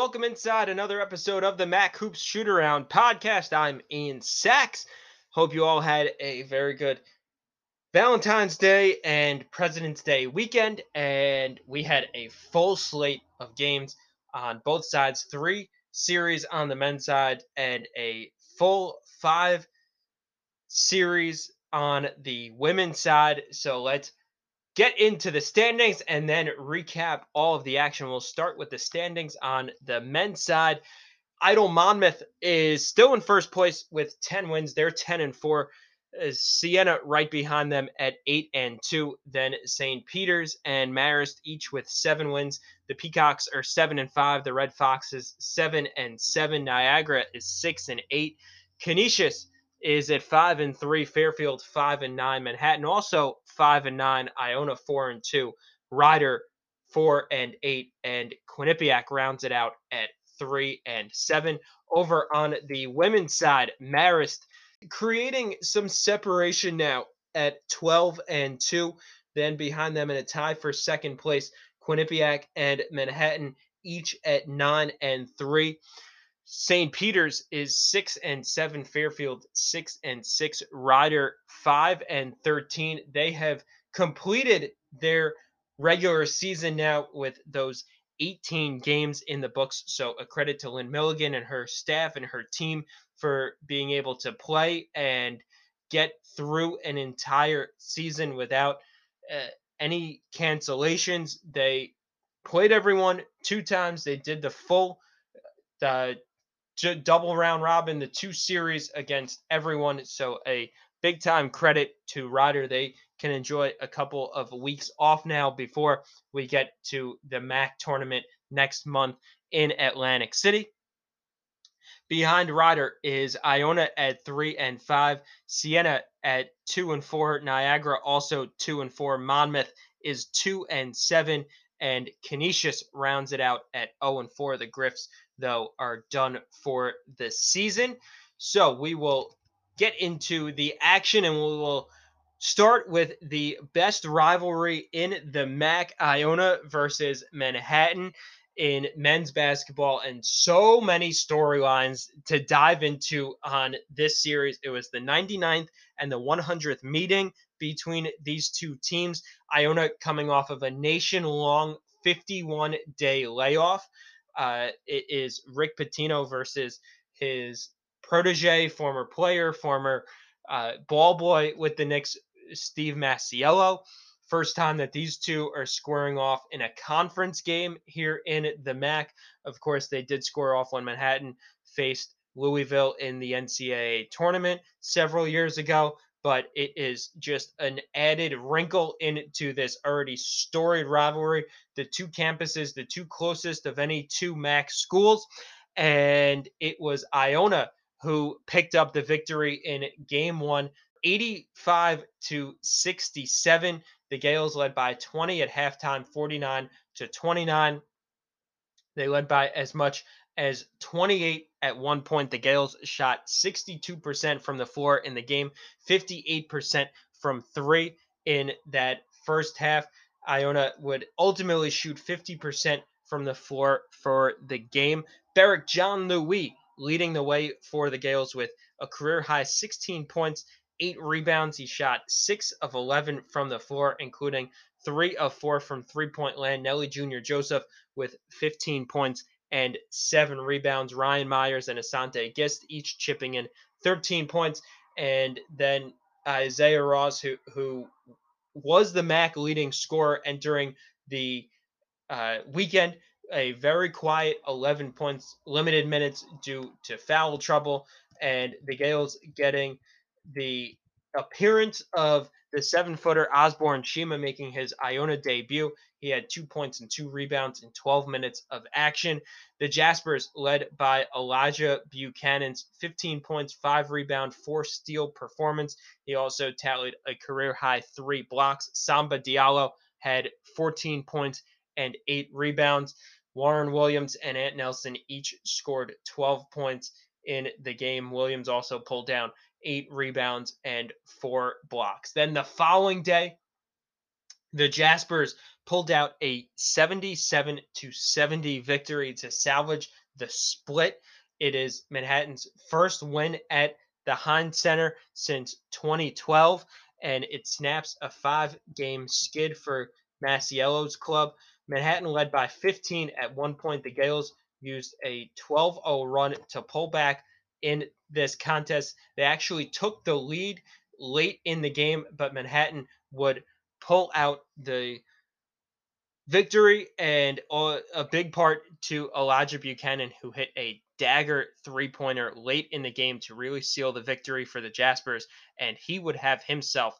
Welcome inside another episode of the Mac Hoops Shoot Around podcast. I'm Ian Sachs. Hope you all had a very good Valentine's Day and President's Day weekend, and we had a full slate of games on both sides three series on the men's side and a full five series on the women's side. So let's get into the standings and then recap all of the action. We'll start with the standings on the men's side. Idle Monmouth is still in first place with 10 wins. They're 10 and 4. Uh, Siena right behind them at 8 and 2. Then St. Peter's and Marist each with 7 wins. The Peacocks are 7 and 5. The Red Foxes 7 and 7. Niagara is 6 and 8. Canisius is at five and three, Fairfield five and nine, Manhattan also five and nine, Iona four and two, Rider four and eight, and Quinnipiac rounds it out at three and seven. Over on the women's side, Marist creating some separation now at 12 and 2. Then behind them in a tie for second place, Quinnipiac and Manhattan each at 9 and 3. St. Peter's is six and seven. Fairfield six and six. Rider five and thirteen. They have completed their regular season now with those 18 games in the books. So a credit to Lynn Milligan and her staff and her team for being able to play and get through an entire season without uh, any cancellations. They played everyone two times. They did the full uh, double round robin, the two series against everyone. So a big time credit to Rider. They can enjoy a couple of weeks off now before we get to the MAC tournament next month in Atlantic City. Behind Rider is Iona at three and five, Siena at two and four, Niagara also two and four, Monmouth is two and seven, and Canisius rounds it out at 0 and 4. The Griffs, though, are done for this season. So we will get into the action and we will start with the best rivalry in the MAC Iona versus Manhattan in men's basketball and so many storylines to dive into on this series. It was the 99th and the 100th meeting between these two teams. Iona coming off of a nation long 51 day layoff. Uh, it is Rick Pitino versus his protege, former player, former uh, ball boy with the Knicks, Steve Masiello. First time that these two are squaring off in a conference game here in the MAC. Of course, they did score off when Manhattan faced Louisville in the NCAA tournament several years ago but it is just an added wrinkle into this already storied rivalry. The two campuses, the two closest of any two MAC schools, and it was Iona who picked up the victory in game one, 85 to 67. The Gaels led by 20 at halftime, 49 to 29. They led by as much as 28 at one point. The Gaels shot 62% from the floor in the game, 58% from three in that first half. Iona would ultimately shoot 50% from the floor for the game. Berrick JeanLouis leading the way for the Gaels with a career high 16 points, eight rebounds. He shot six of 11 from the floor, including three of four from three point land. Nelly Junior Joseph with 15 points and seven rebounds. Ryan Myers and Asante Gist each chipping in 13 points. And then Isaiah Ross, who, who was the MAC leading scorer entering the uh, weekend, a very quiet 11 points, limited minutes due to foul trouble, and the Gaels getting the appearance of the seven footer Osborn Shema making his Iona debut. He had two points and two rebounds in 12 minutes of action. The Jaspers, led by Elijah Buchanan's 15 points, five rebound, four steal performance. He also tallied a career high three blocks. Samba Diallo had 14 points and eight rebounds. Warren Williams and Ant Nelson each scored 12 points in the game. Williams also pulled down eight rebounds, and four blocks. Then the following day, the Jaspers pulled out a 77 to 70 victory to salvage the split. It is Manhattan's first win at the Hynes Center since 2012, and it snaps a five game skid for Masiello's club. Manhattan led by 15 at one point. The Gaels used a 12 0 run to pull back in this contest. They actually took the lead late in the game, but Manhattan would pull out the victory and a big part to Elijah Buchanan, who hit a dagger three pointer late in the game to really seal the victory for the Jaspers. And he would have himself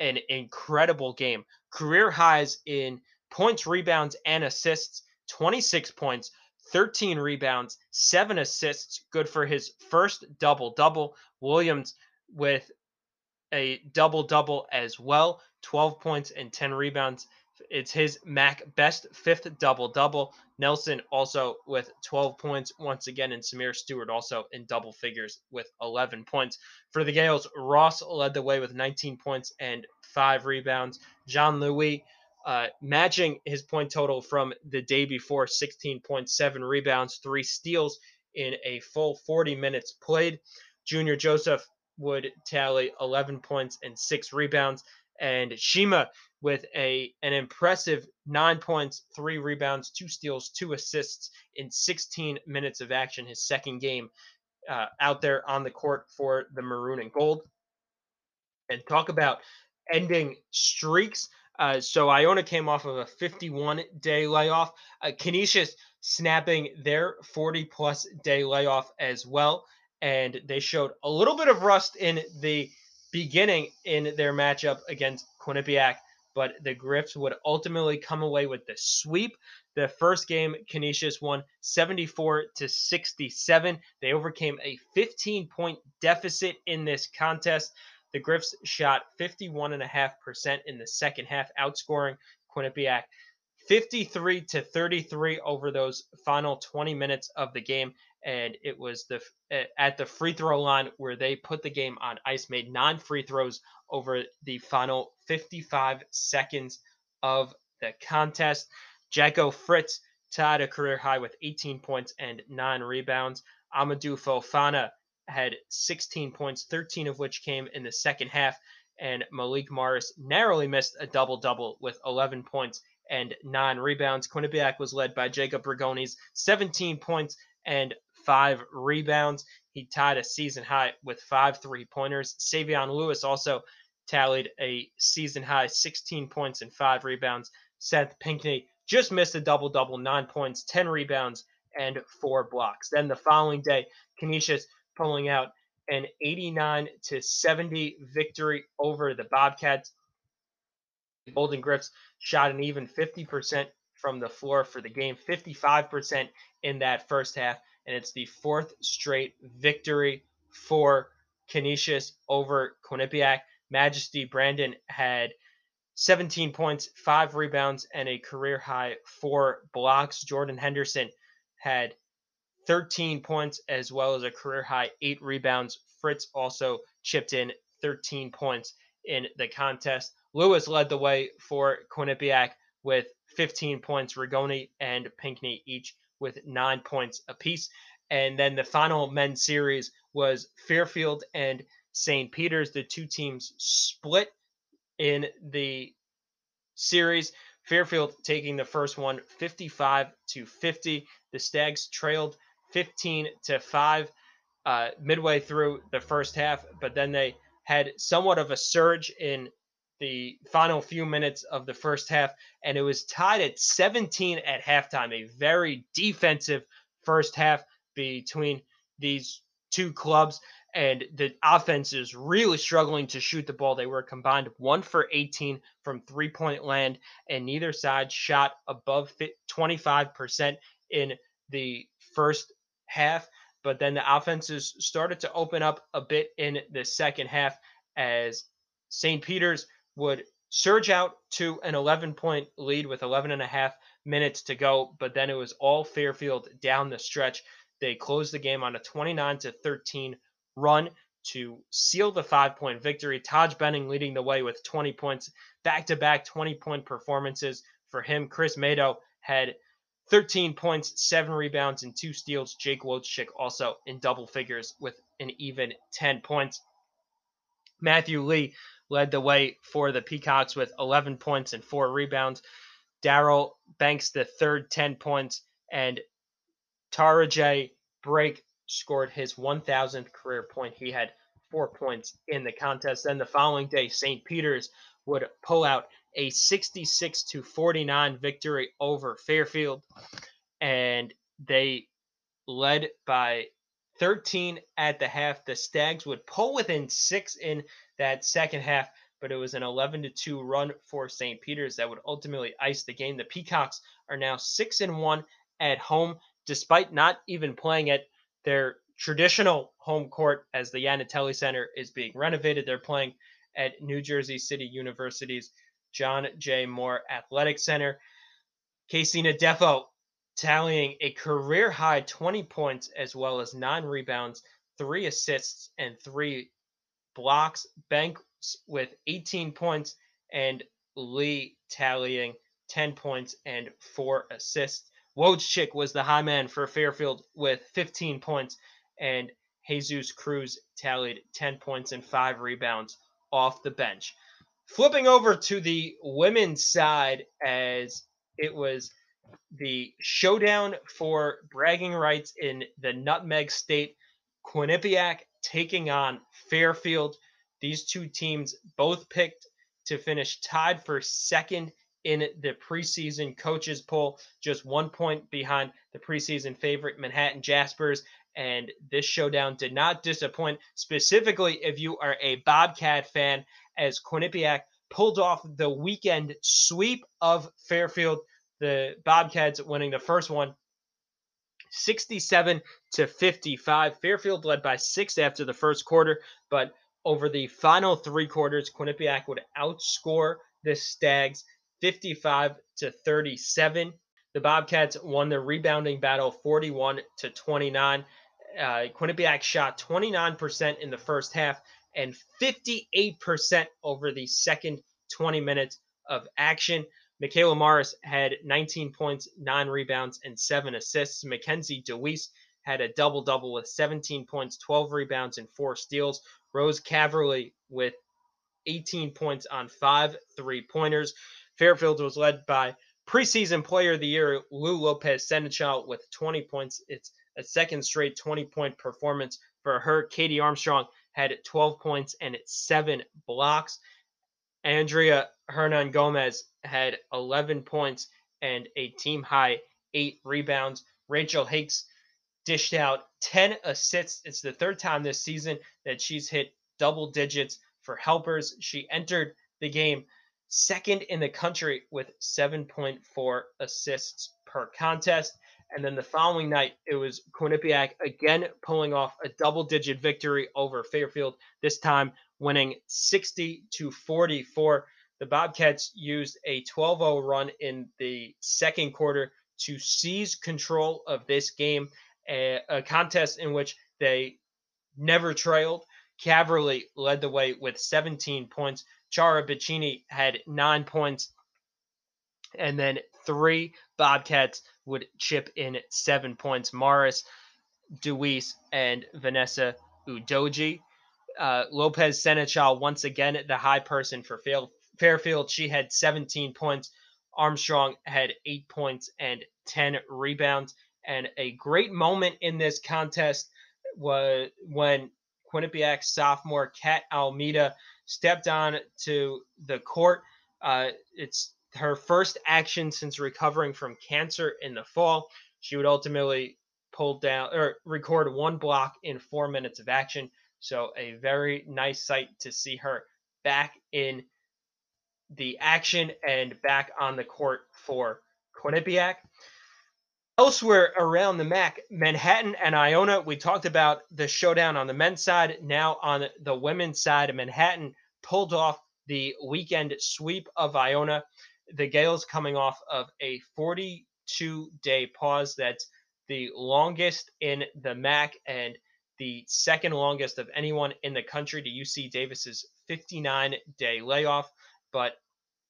an incredible game. Career highs in points, rebounds, and assists 26 points, 13 rebounds, 7 assists. Good for his first double double. Williams with a double double as well 12 points and 10 rebounds. It's his MAC best fifth double double. Nelson also with 12 points once again, and Samir Stewart also in double figures with 11 points. For the Gaels, Ross led the way with 19 points and five rebounds. JeanLouis uh, matching his point total from the day before 16.7 rebounds, three steals in a full 40 minutes played. Junior Joseph would tally 11 points and six rebounds and Shema with a an impressive nine points, three rebounds, two steals, two assists in 16 minutes of action. His second game uh, out there on the court for the maroon and gold. And talk about ending streaks. Uh, so Iona came off of a 51 day layoff. Uh, Canisius snapping their 40 plus day layoff as well. And they showed a little bit of rust in the beginning in their matchup against Quinnipiac, but the Griffs would ultimately come away with the sweep. The first game, Canisius won 74 to 67. They overcame a 15 point deficit in this contest. The Griffs shot 51.5% in the second half, outscoring Quinnipiac 53 to 33 over those final 20 minutes of the game and it was the at the free throw line where they put the game on ice, made nine free throws over the final 55 seconds of the contest. Jacco Fritz tied a career high with 18 points and nine rebounds. Amadou Fofana had 16 points, 13 of which came in the second half, and Malik Morris narrowly missed a double double with 11 points and nine rebounds. Quinnipiac was led by Jacob Rigonis, 17 points and five rebounds. He tied a season high with five three pointers. Savion Lewis also tallied a season high 16 points and five rebounds. Seth Pinkney just missed a double double, nine points, 10 rebounds, and four blocks. Then the following day, Canisius pulling out an 89 to 70 victory over the Bobcats. The Golden Griffs shot an even 50% from the floor for the game, 55% in that first half, and it's the fourth straight victory for Canisius over Quinnipiac. Majesty Brandon had 17 points, five rebounds, and a career high four blocks. Jordan Henderson had 13 points as well as a career high eight rebounds. Fritz also chipped in 13 points in the contest. Lewis led the way for Quinnipiac with 15 points. Rigoni and Pinkney each with nine points apiece. And then the final men's series was Fairfield and St. Peter's. The two teams split in the series. Fairfield taking the first one 55 to 50. The Stags trailed 15 to 5 uh, midway through the first half, but then they had somewhat of a surge in the final few minutes of the first half, and it was tied at 17 at halftime. A very defensive first half between these two clubs, and the offense is really struggling to shoot the ball. They were combined one for 18 from three point land, and neither side shot above 25% in the first half. But then the offenses started to open up a bit in the second half as St. Peter's would surge out to an 11 point lead with 11 and a half minutes to go, but then it was all Fairfield down the stretch. They closed the game on a 29 to 13 run to seal the five point victory. Taj Benning leading the way with 20 points, back to back 20 point performances for him. Chris Maidoh had 13 points, seven rebounds, and two steals. Jake Wojcik also in double figures with an even 10 points. Matthew Lee led the way for the Peacocks with 11 points and four rebounds. Daryl Banks, the third, 10 points, and Tara J. Break scored his 1,000th career point. He had four points in the contest. Then the following day, St. Peter's would pull out a 66 to 49 victory over Fairfield, and they led by 13 at the half. The Stags would pull within six in that second half, but it was an 11 to 2 run for St. Peter's that would ultimately ice the game. The Peacocks are now 6 and 1 at home despite not even playing at their traditional home court as the Yanitelli Center is being renovated. They're playing at New Jersey City University's John J. Moore Athletic Center. KC Ndefo tallying a career high 20 points as well as nine rebounds, three assists, and three blocks. Banks with 18 points, and Lee tallying 10 points and four assists. Wojcik was the high man for Fairfield with 15 points, and Jesus Cruz tallied 10 points and five rebounds off the bench. Flipping over to the women's side, as it was the showdown for bragging rights in the Nutmeg State, Quinnipiac taking on Fairfield. These two teams both picked to finish tied for second in the preseason coaches poll, just one point behind the preseason favorite Manhattan Jaspers. And this showdown did not disappoint, specifically if you are a Bobcat fan, as Quinnipiac pulled off the weekend sweep of Fairfield the Bobcats winning the first one 67 to 55. Fairfield led by six after the first quarter, but over the final three quarters, Quinnipiac would outscore the Stags 55 to 37. The Bobcats won the rebounding battle 41 to 29. Uh, Quinnipiac shot 29% in the first half and 58% over the second 20 minutes of action. Mikala Morris had 19 points, nine rebounds, and seven assists. Mackenzie DeWeese had a double double with 17 points, 12 rebounds, and four steals. Rose Caverly with 18 points on five three pointers. Fairfield was led by preseason player of the year, Lou Lopez Senechal, with 20 points. It's a second straight 20 point performance for her. Katie Armstrong had 12 points and seven blocks. Andrea Hernangomez had 11 points and a team high eight rebounds. Rachel Hicks dished out 10 assists. It's the third time this season that she's hit double digits for helpers. She entered the game second in the country with 7.4 assists per contest. And then the following night, it was Quinnipiac again pulling off a double digit victory over Fairfield, this time winning 60 to 44. The Bobcats used a 12 0 run in the second quarter to seize control of this game, a, a contest in which they never trailed. Caverly led the way with 17 points. Chara Bicini had nine points. And then three Bobcats would chip in seven points. Morris, Deweese, and Vanessa Udoji. Uh, Lopez Senechal, once again, the high person for Fairfield. She had 17 points. Armstrong had eight points and 10 rebounds. And a great moment in this contest was when Quinnipiac sophomore Kat Almeida stepped on to the court. Uh, it's her first action since recovering from cancer in the fall. She would ultimately pull down or record one block in four minutes of action. So a very nice sight to see her back in the action and back on the court for Quinnipiac. Elsewhere around the MAC, Manhattan and Iona, we talked about the showdown on the men's side. Now on the women's side, Manhattan pulled off the weekend sweep of Iona the Gaels coming off of a 42 day pause. That's the longest in the MAC, and the second longest of anyone in the country to UC Davis's 59 day layoff. But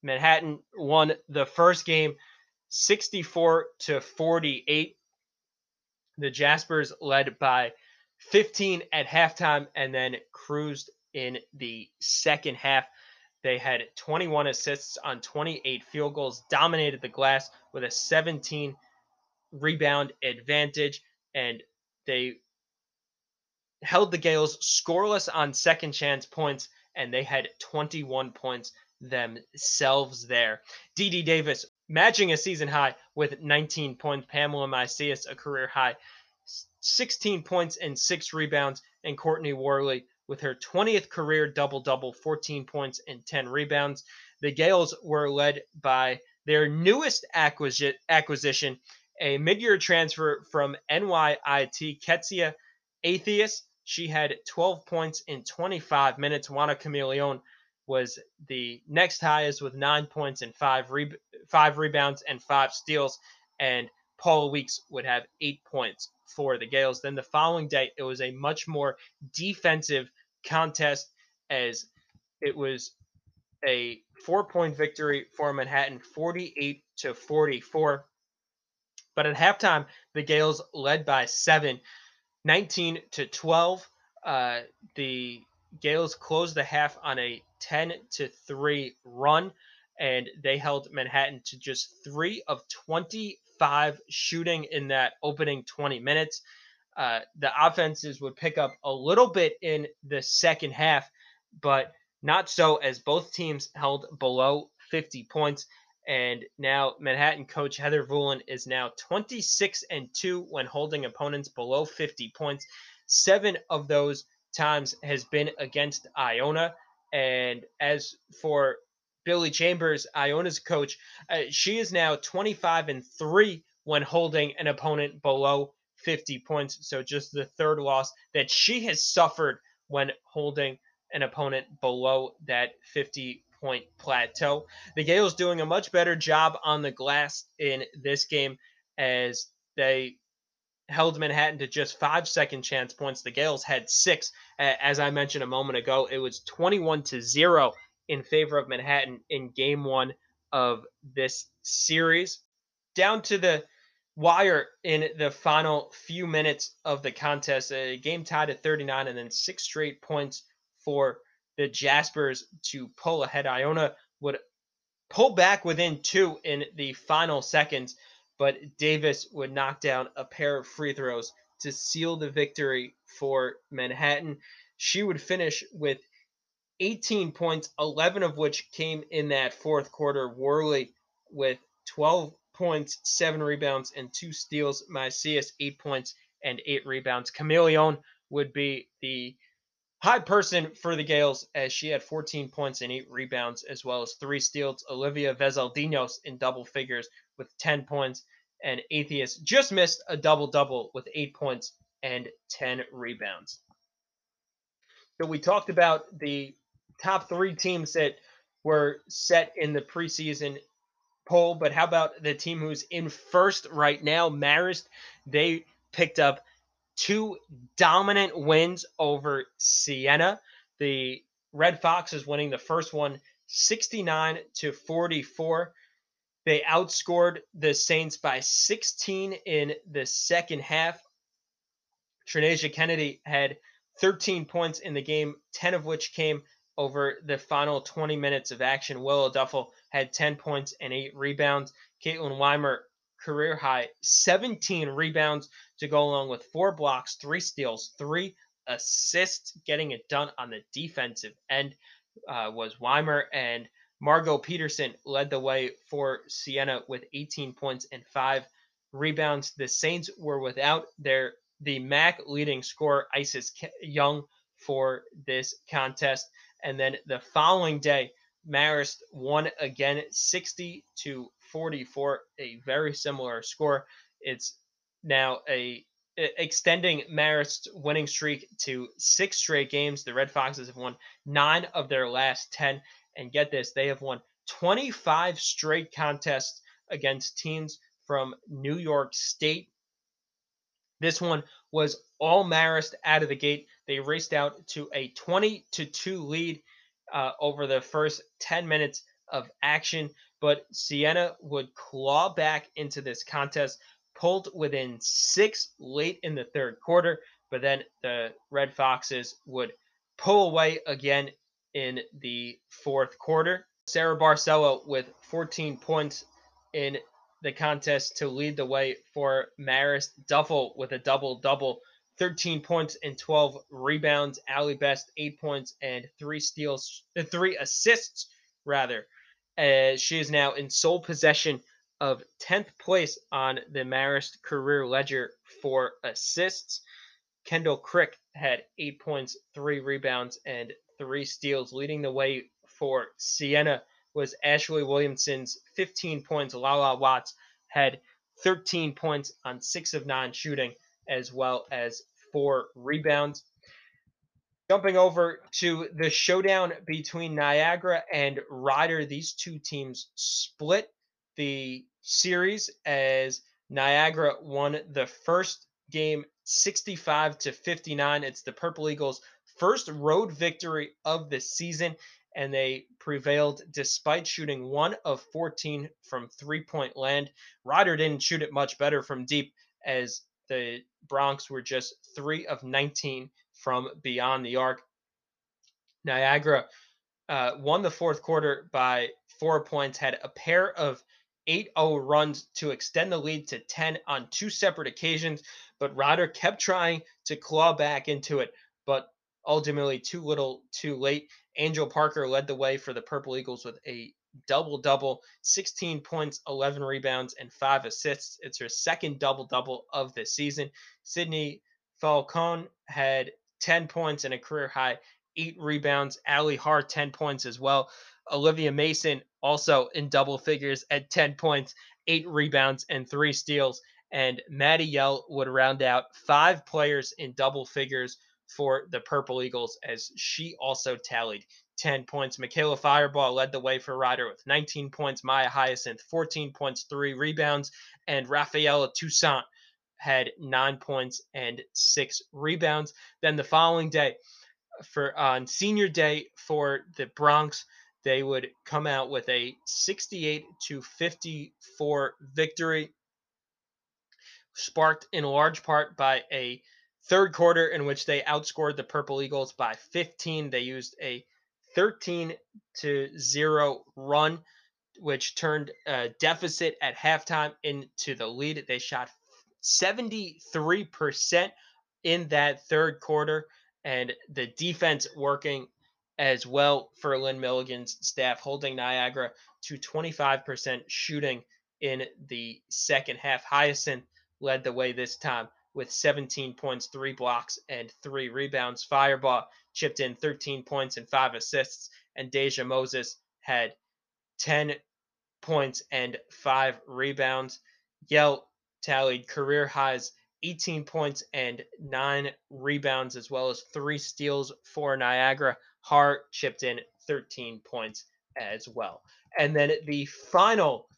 Manhattan won the first game 64 to 48. The Jaspers led by 15 at halftime and then cruised in the second half. They had 21 assists on 28 field goals, dominated the glass with a 17 rebound advantage, and they held the Gaels scoreless on second chance points, and they had 21 points themselves there. DD Davis matching a season high with 19 points. Pamela Macias a career high 16 points and six rebounds, and Courtney Worley with her 20th career double double, 14 points and 10 rebounds. The Gaels were led by their newest acquisition, a mid year transfer from NYIT, Ketsia Atheist. She had 12 points in 25 minutes. Juana Camilion was the next highest with nine points and five, re- five rebounds and five steals. And Paula Weeks would have eight points for the Gaels. Then the following day, it was a much more defensive contest as it was a four point victory for Manhattan, 48 to 44. But at halftime, the Gaels led by seven, 19 to 12. Uh, the Gaels closed the half on a 10 to 3 run, and they held Manhattan to just three of 25 shooting in that opening 20 minutes. Uh, the offenses would pick up a little bit in the second half, but not so as both teams held below 50 points. And now Manhattan coach Heather Vulin is now 26 and 2 when holding opponents below 50 points. Seven of those times has been against Iona. And as for Billi Chambers, Iona's coach, uh, she is now 25 and 3 when holding an opponent below 50 points. So just the third loss that she has suffered when holding an opponent below that 50 point plateau. The Gaels doing a much better job on the glass in this game as they held Manhattan to just five second chance points. The Gaels had six. As I mentioned a moment ago, it was 21 to 0 in favor of Manhattan in game one of this series. Down to the wire in the final few minutes of the contest, a game tied at 39, and then six straight points for the Jaspers to pull ahead. Iona would pull back within two in the final seconds, but Davis would knock down a pair of free throws to seal the victory for Manhattan. She would finish with 18 points, 11 of which came in that fourth quarter. Worley with 12 points, seven rebounds, and two steals. Macias, eight points and eight rebounds. Camilion would be the high person for the Gaels as she had 14 points and eight rebounds, as well as three steals. Olivia Vezaldinos in double figures with 10 points, and Atheist just missed a double double with eight points and 10 rebounds. So we talked about the top three teams that were set in the preseason poll, but how about the team who's in first right now, Marist? They picked up two dominant wins over Siena. The Red Fox is winning the first one 69 to 44. They outscored the Saints by 16 in the second half. Trenasia Kennedy had 13 points in the game, 10 of which came over the final 20 minutes of action. Willow Duffell had 10 points and 8 rebounds. Caitlin Weimer, career high, 17 rebounds to go along with 4 blocks, 3 steals, 3 assists. Getting it done on the defensive end uh, was Weimer. And Margot Peterson led the way for Siena with 18 points and 5 rebounds. The Saints were without their the MAC leading scorer, Isis Young, for this contest. And then the following day, Marist won again 60 to 44, a very similar score. It's now a extending Marist's winning streak to six straight games. The Red Foxes have won nine of their last 10. And get this, they have won 25 straight contests against teams from New York State. This one was all Marist out of the gate. They raced out to a 20 to 2 lead uh, over the first 10 minutes of action, but Siena would claw back into this contest, pulled within six late in the third quarter, but then the Red Foxes would pull away again in the fourth quarter. Sarah Barcelo with 14 points in the contest to lead the way for Marist Duffell with a double double. 13 points and 12 rebounds. Allie Best, 8 points and 3 steals, uh, 3 assists, rather. Uh, she is now in sole possession of 10th place on the Marist career ledger for assists. Kendall Crick had 8 points, 3 rebounds, and 3 steals, leading the way for Siena was Ashley Williamson's 15 points. Lala Watts had 13 points on 6 of 9 shooting, as well as 4 rebounds. Jumping over to the showdown between Niagara and Rider, these two teams split the series as Niagara won the first game 65 to 59. It's the Purple Eagles' first road victory of the season and they prevailed despite shooting one of 14 from three point land. Rider didn't shoot it much better from deep as the Broncs were just three of 19 from beyond the arc. Niagara uh, won the fourth quarter by four points, had a pair of 8 0 runs to extend the lead to 10 on two separate occasions, but Rider kept trying to claw back into it, but ultimately too little too late. Angel Parker led the way for the Purple Eagles with a double double 16 points, 11 rebounds, and five assists. It's her second double double of the season. Sydney Falcone had 10 points and a career high, eight rebounds. Ali Hart, 10 points as well. Olivia Mason also in double figures at 10 points, eight rebounds, and three steals. And Maddie Yell would round out five players in double figures for the Purple Eagles as she also tallied 10 points. Michaela Fireball led the way for Rider with 19 points. Maya Hyacinth, 14 points, three rebounds. And Rafaela Toussaint had nine points and six rebounds. Then the following day, for on senior day for the Broncs, they would come out with a 68 to 54 victory, sparked in large part by a third quarter in which they outscored the Purple Eagles by 15. They used a 13 to 0 run, which turned a deficit at halftime into the lead. They shot 73% in that third quarter, and the defense working as well for Lynn Milligan's staff, holding Niagara to 25% shooting in the second half. Hyacinth led the way this time with 17 points, three blocks, and three rebounds. Fireball chipped in 13 points and five assists, and Deja Moses had 10 points and five rebounds. Yell tallied career highs 18 points and nine rebounds, as well as three steals for Niagara. Hart chipped in 13 points as well. And then the final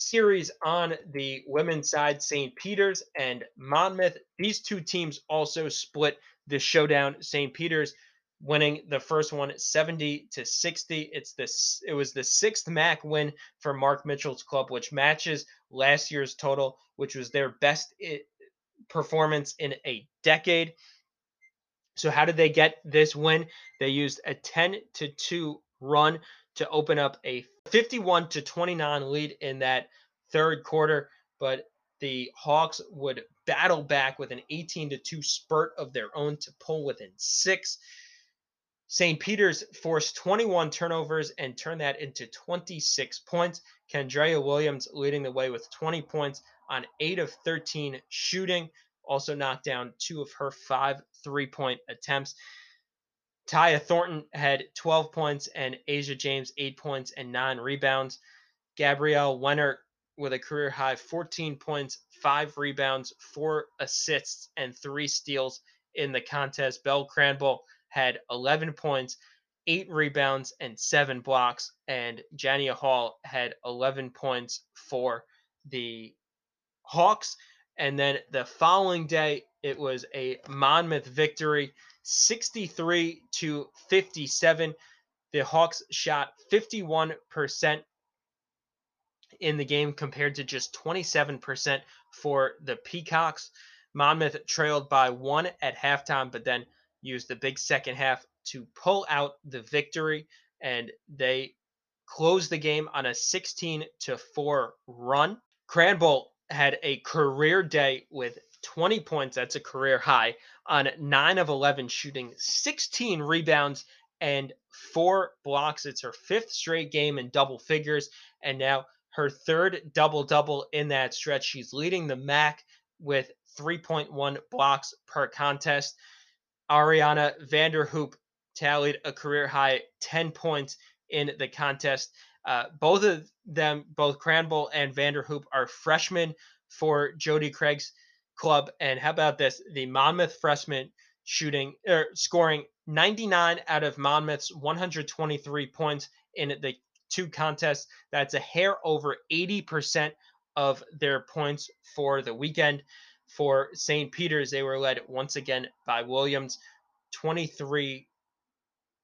series on the women's side, St. Peter's and Monmouth. These two teams also split the showdown. St. Peter's winning the first one 70 to 60. It's this it was the sixth MAC win for Mark Mitchell's club, which matches last year's total, which was their best eh, performance in a decade. So how did they get this win? They used a 10 to 2 run to open up a 51 to 29 lead in that third quarter, but the Hawks would battle back with an 18 to 2 spurt of their own to pull within 6. St. Peter's forced 21 turnovers and turned that into 26 points. Kendra Williams leading the way with 20 points on 8 of 13 shooting, also knocked down two of her five three point attempts. Taya Thornton had 12 points and Asia James 8 points and 9 rebounds. Gabrielle Wenner with a career high 14 points, 5 rebounds, 4 assists, and 3 steals in the contest. Belle Kranbuhl had 11 points, 8 rebounds, and 7 blocks. And Jania Hall had 11 points for the Hawks. And then the following day, it was a Monmouth victory, 63 to 57. The Hawks shot 51% in the game compared to just 27% for the Peacocks. Monmouth trailed by one at halftime, but then used the big second half to pull out the victory, and they closed the game on a 16 to 4 run. Kranbuhl had a career day with 20 points. That's a career high on 9 of 11 shooting, 16 rebounds, and four blocks. It's her fifth straight game in double figures, and now her third double double in that stretch. She's leading the MAC with 3.1 blocks per contest. Ariana Vanderhoop tallied a career high 10 points in the contest. Uh, both of them, both Kranbuhl and Vanderhoop, are freshmen for Jody Craig's club. And how about this? The Monmouth freshman shooting or er, scoring 99 out of Monmouth's 123 points in the two contests. That's a hair over 80% of their points for the weekend. For St. Peter's, they were led once again by Williams, 23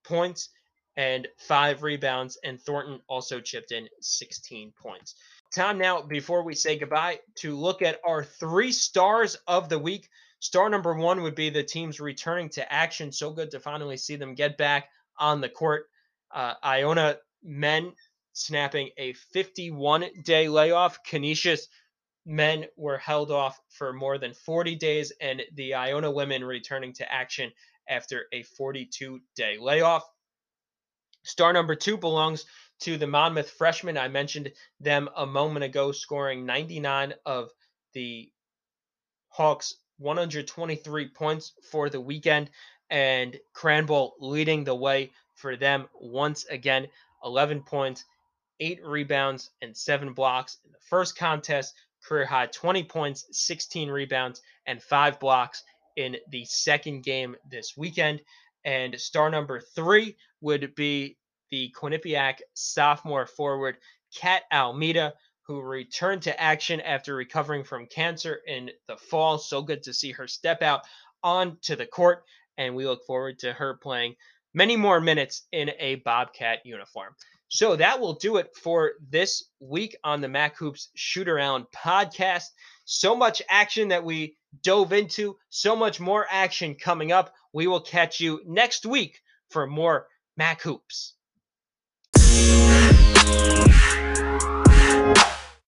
points and five rebounds, and Thornton also chipped in 16 points. Time now, before we say goodbye, to look at our three stars of the week. Star number one would be the teams returning to action. So good to finally see them get back on the court. Uh, Iona men snapping a 51 day layoff. Canisius men were held off for more than 40 days, and the Iona women returning to action after a 42 day layoff. Star number two belongs to the Monmouth freshmen. I mentioned them a moment ago, scoring 99 of the Hawks' 123 points for the weekend, and Kranbuhl leading the way for them once again 11 points, 8 rebounds, and 7 blocks in the first contest. Career high 20 points, 16 rebounds, and 5 blocks in the second game this weekend. And star number three would be the Quinnipiac sophomore forward, Kat Almeida, who returned to action after recovering from cancer in the fall. So good to see her step out onto the court, and we look forward to her playing many more minutes in a Bobcat uniform. So that will do it for this week on the Mac Hoops Shoot Around podcast. So much action that we dove into, so much more action coming up. We will catch you next week for more Mac Hoops.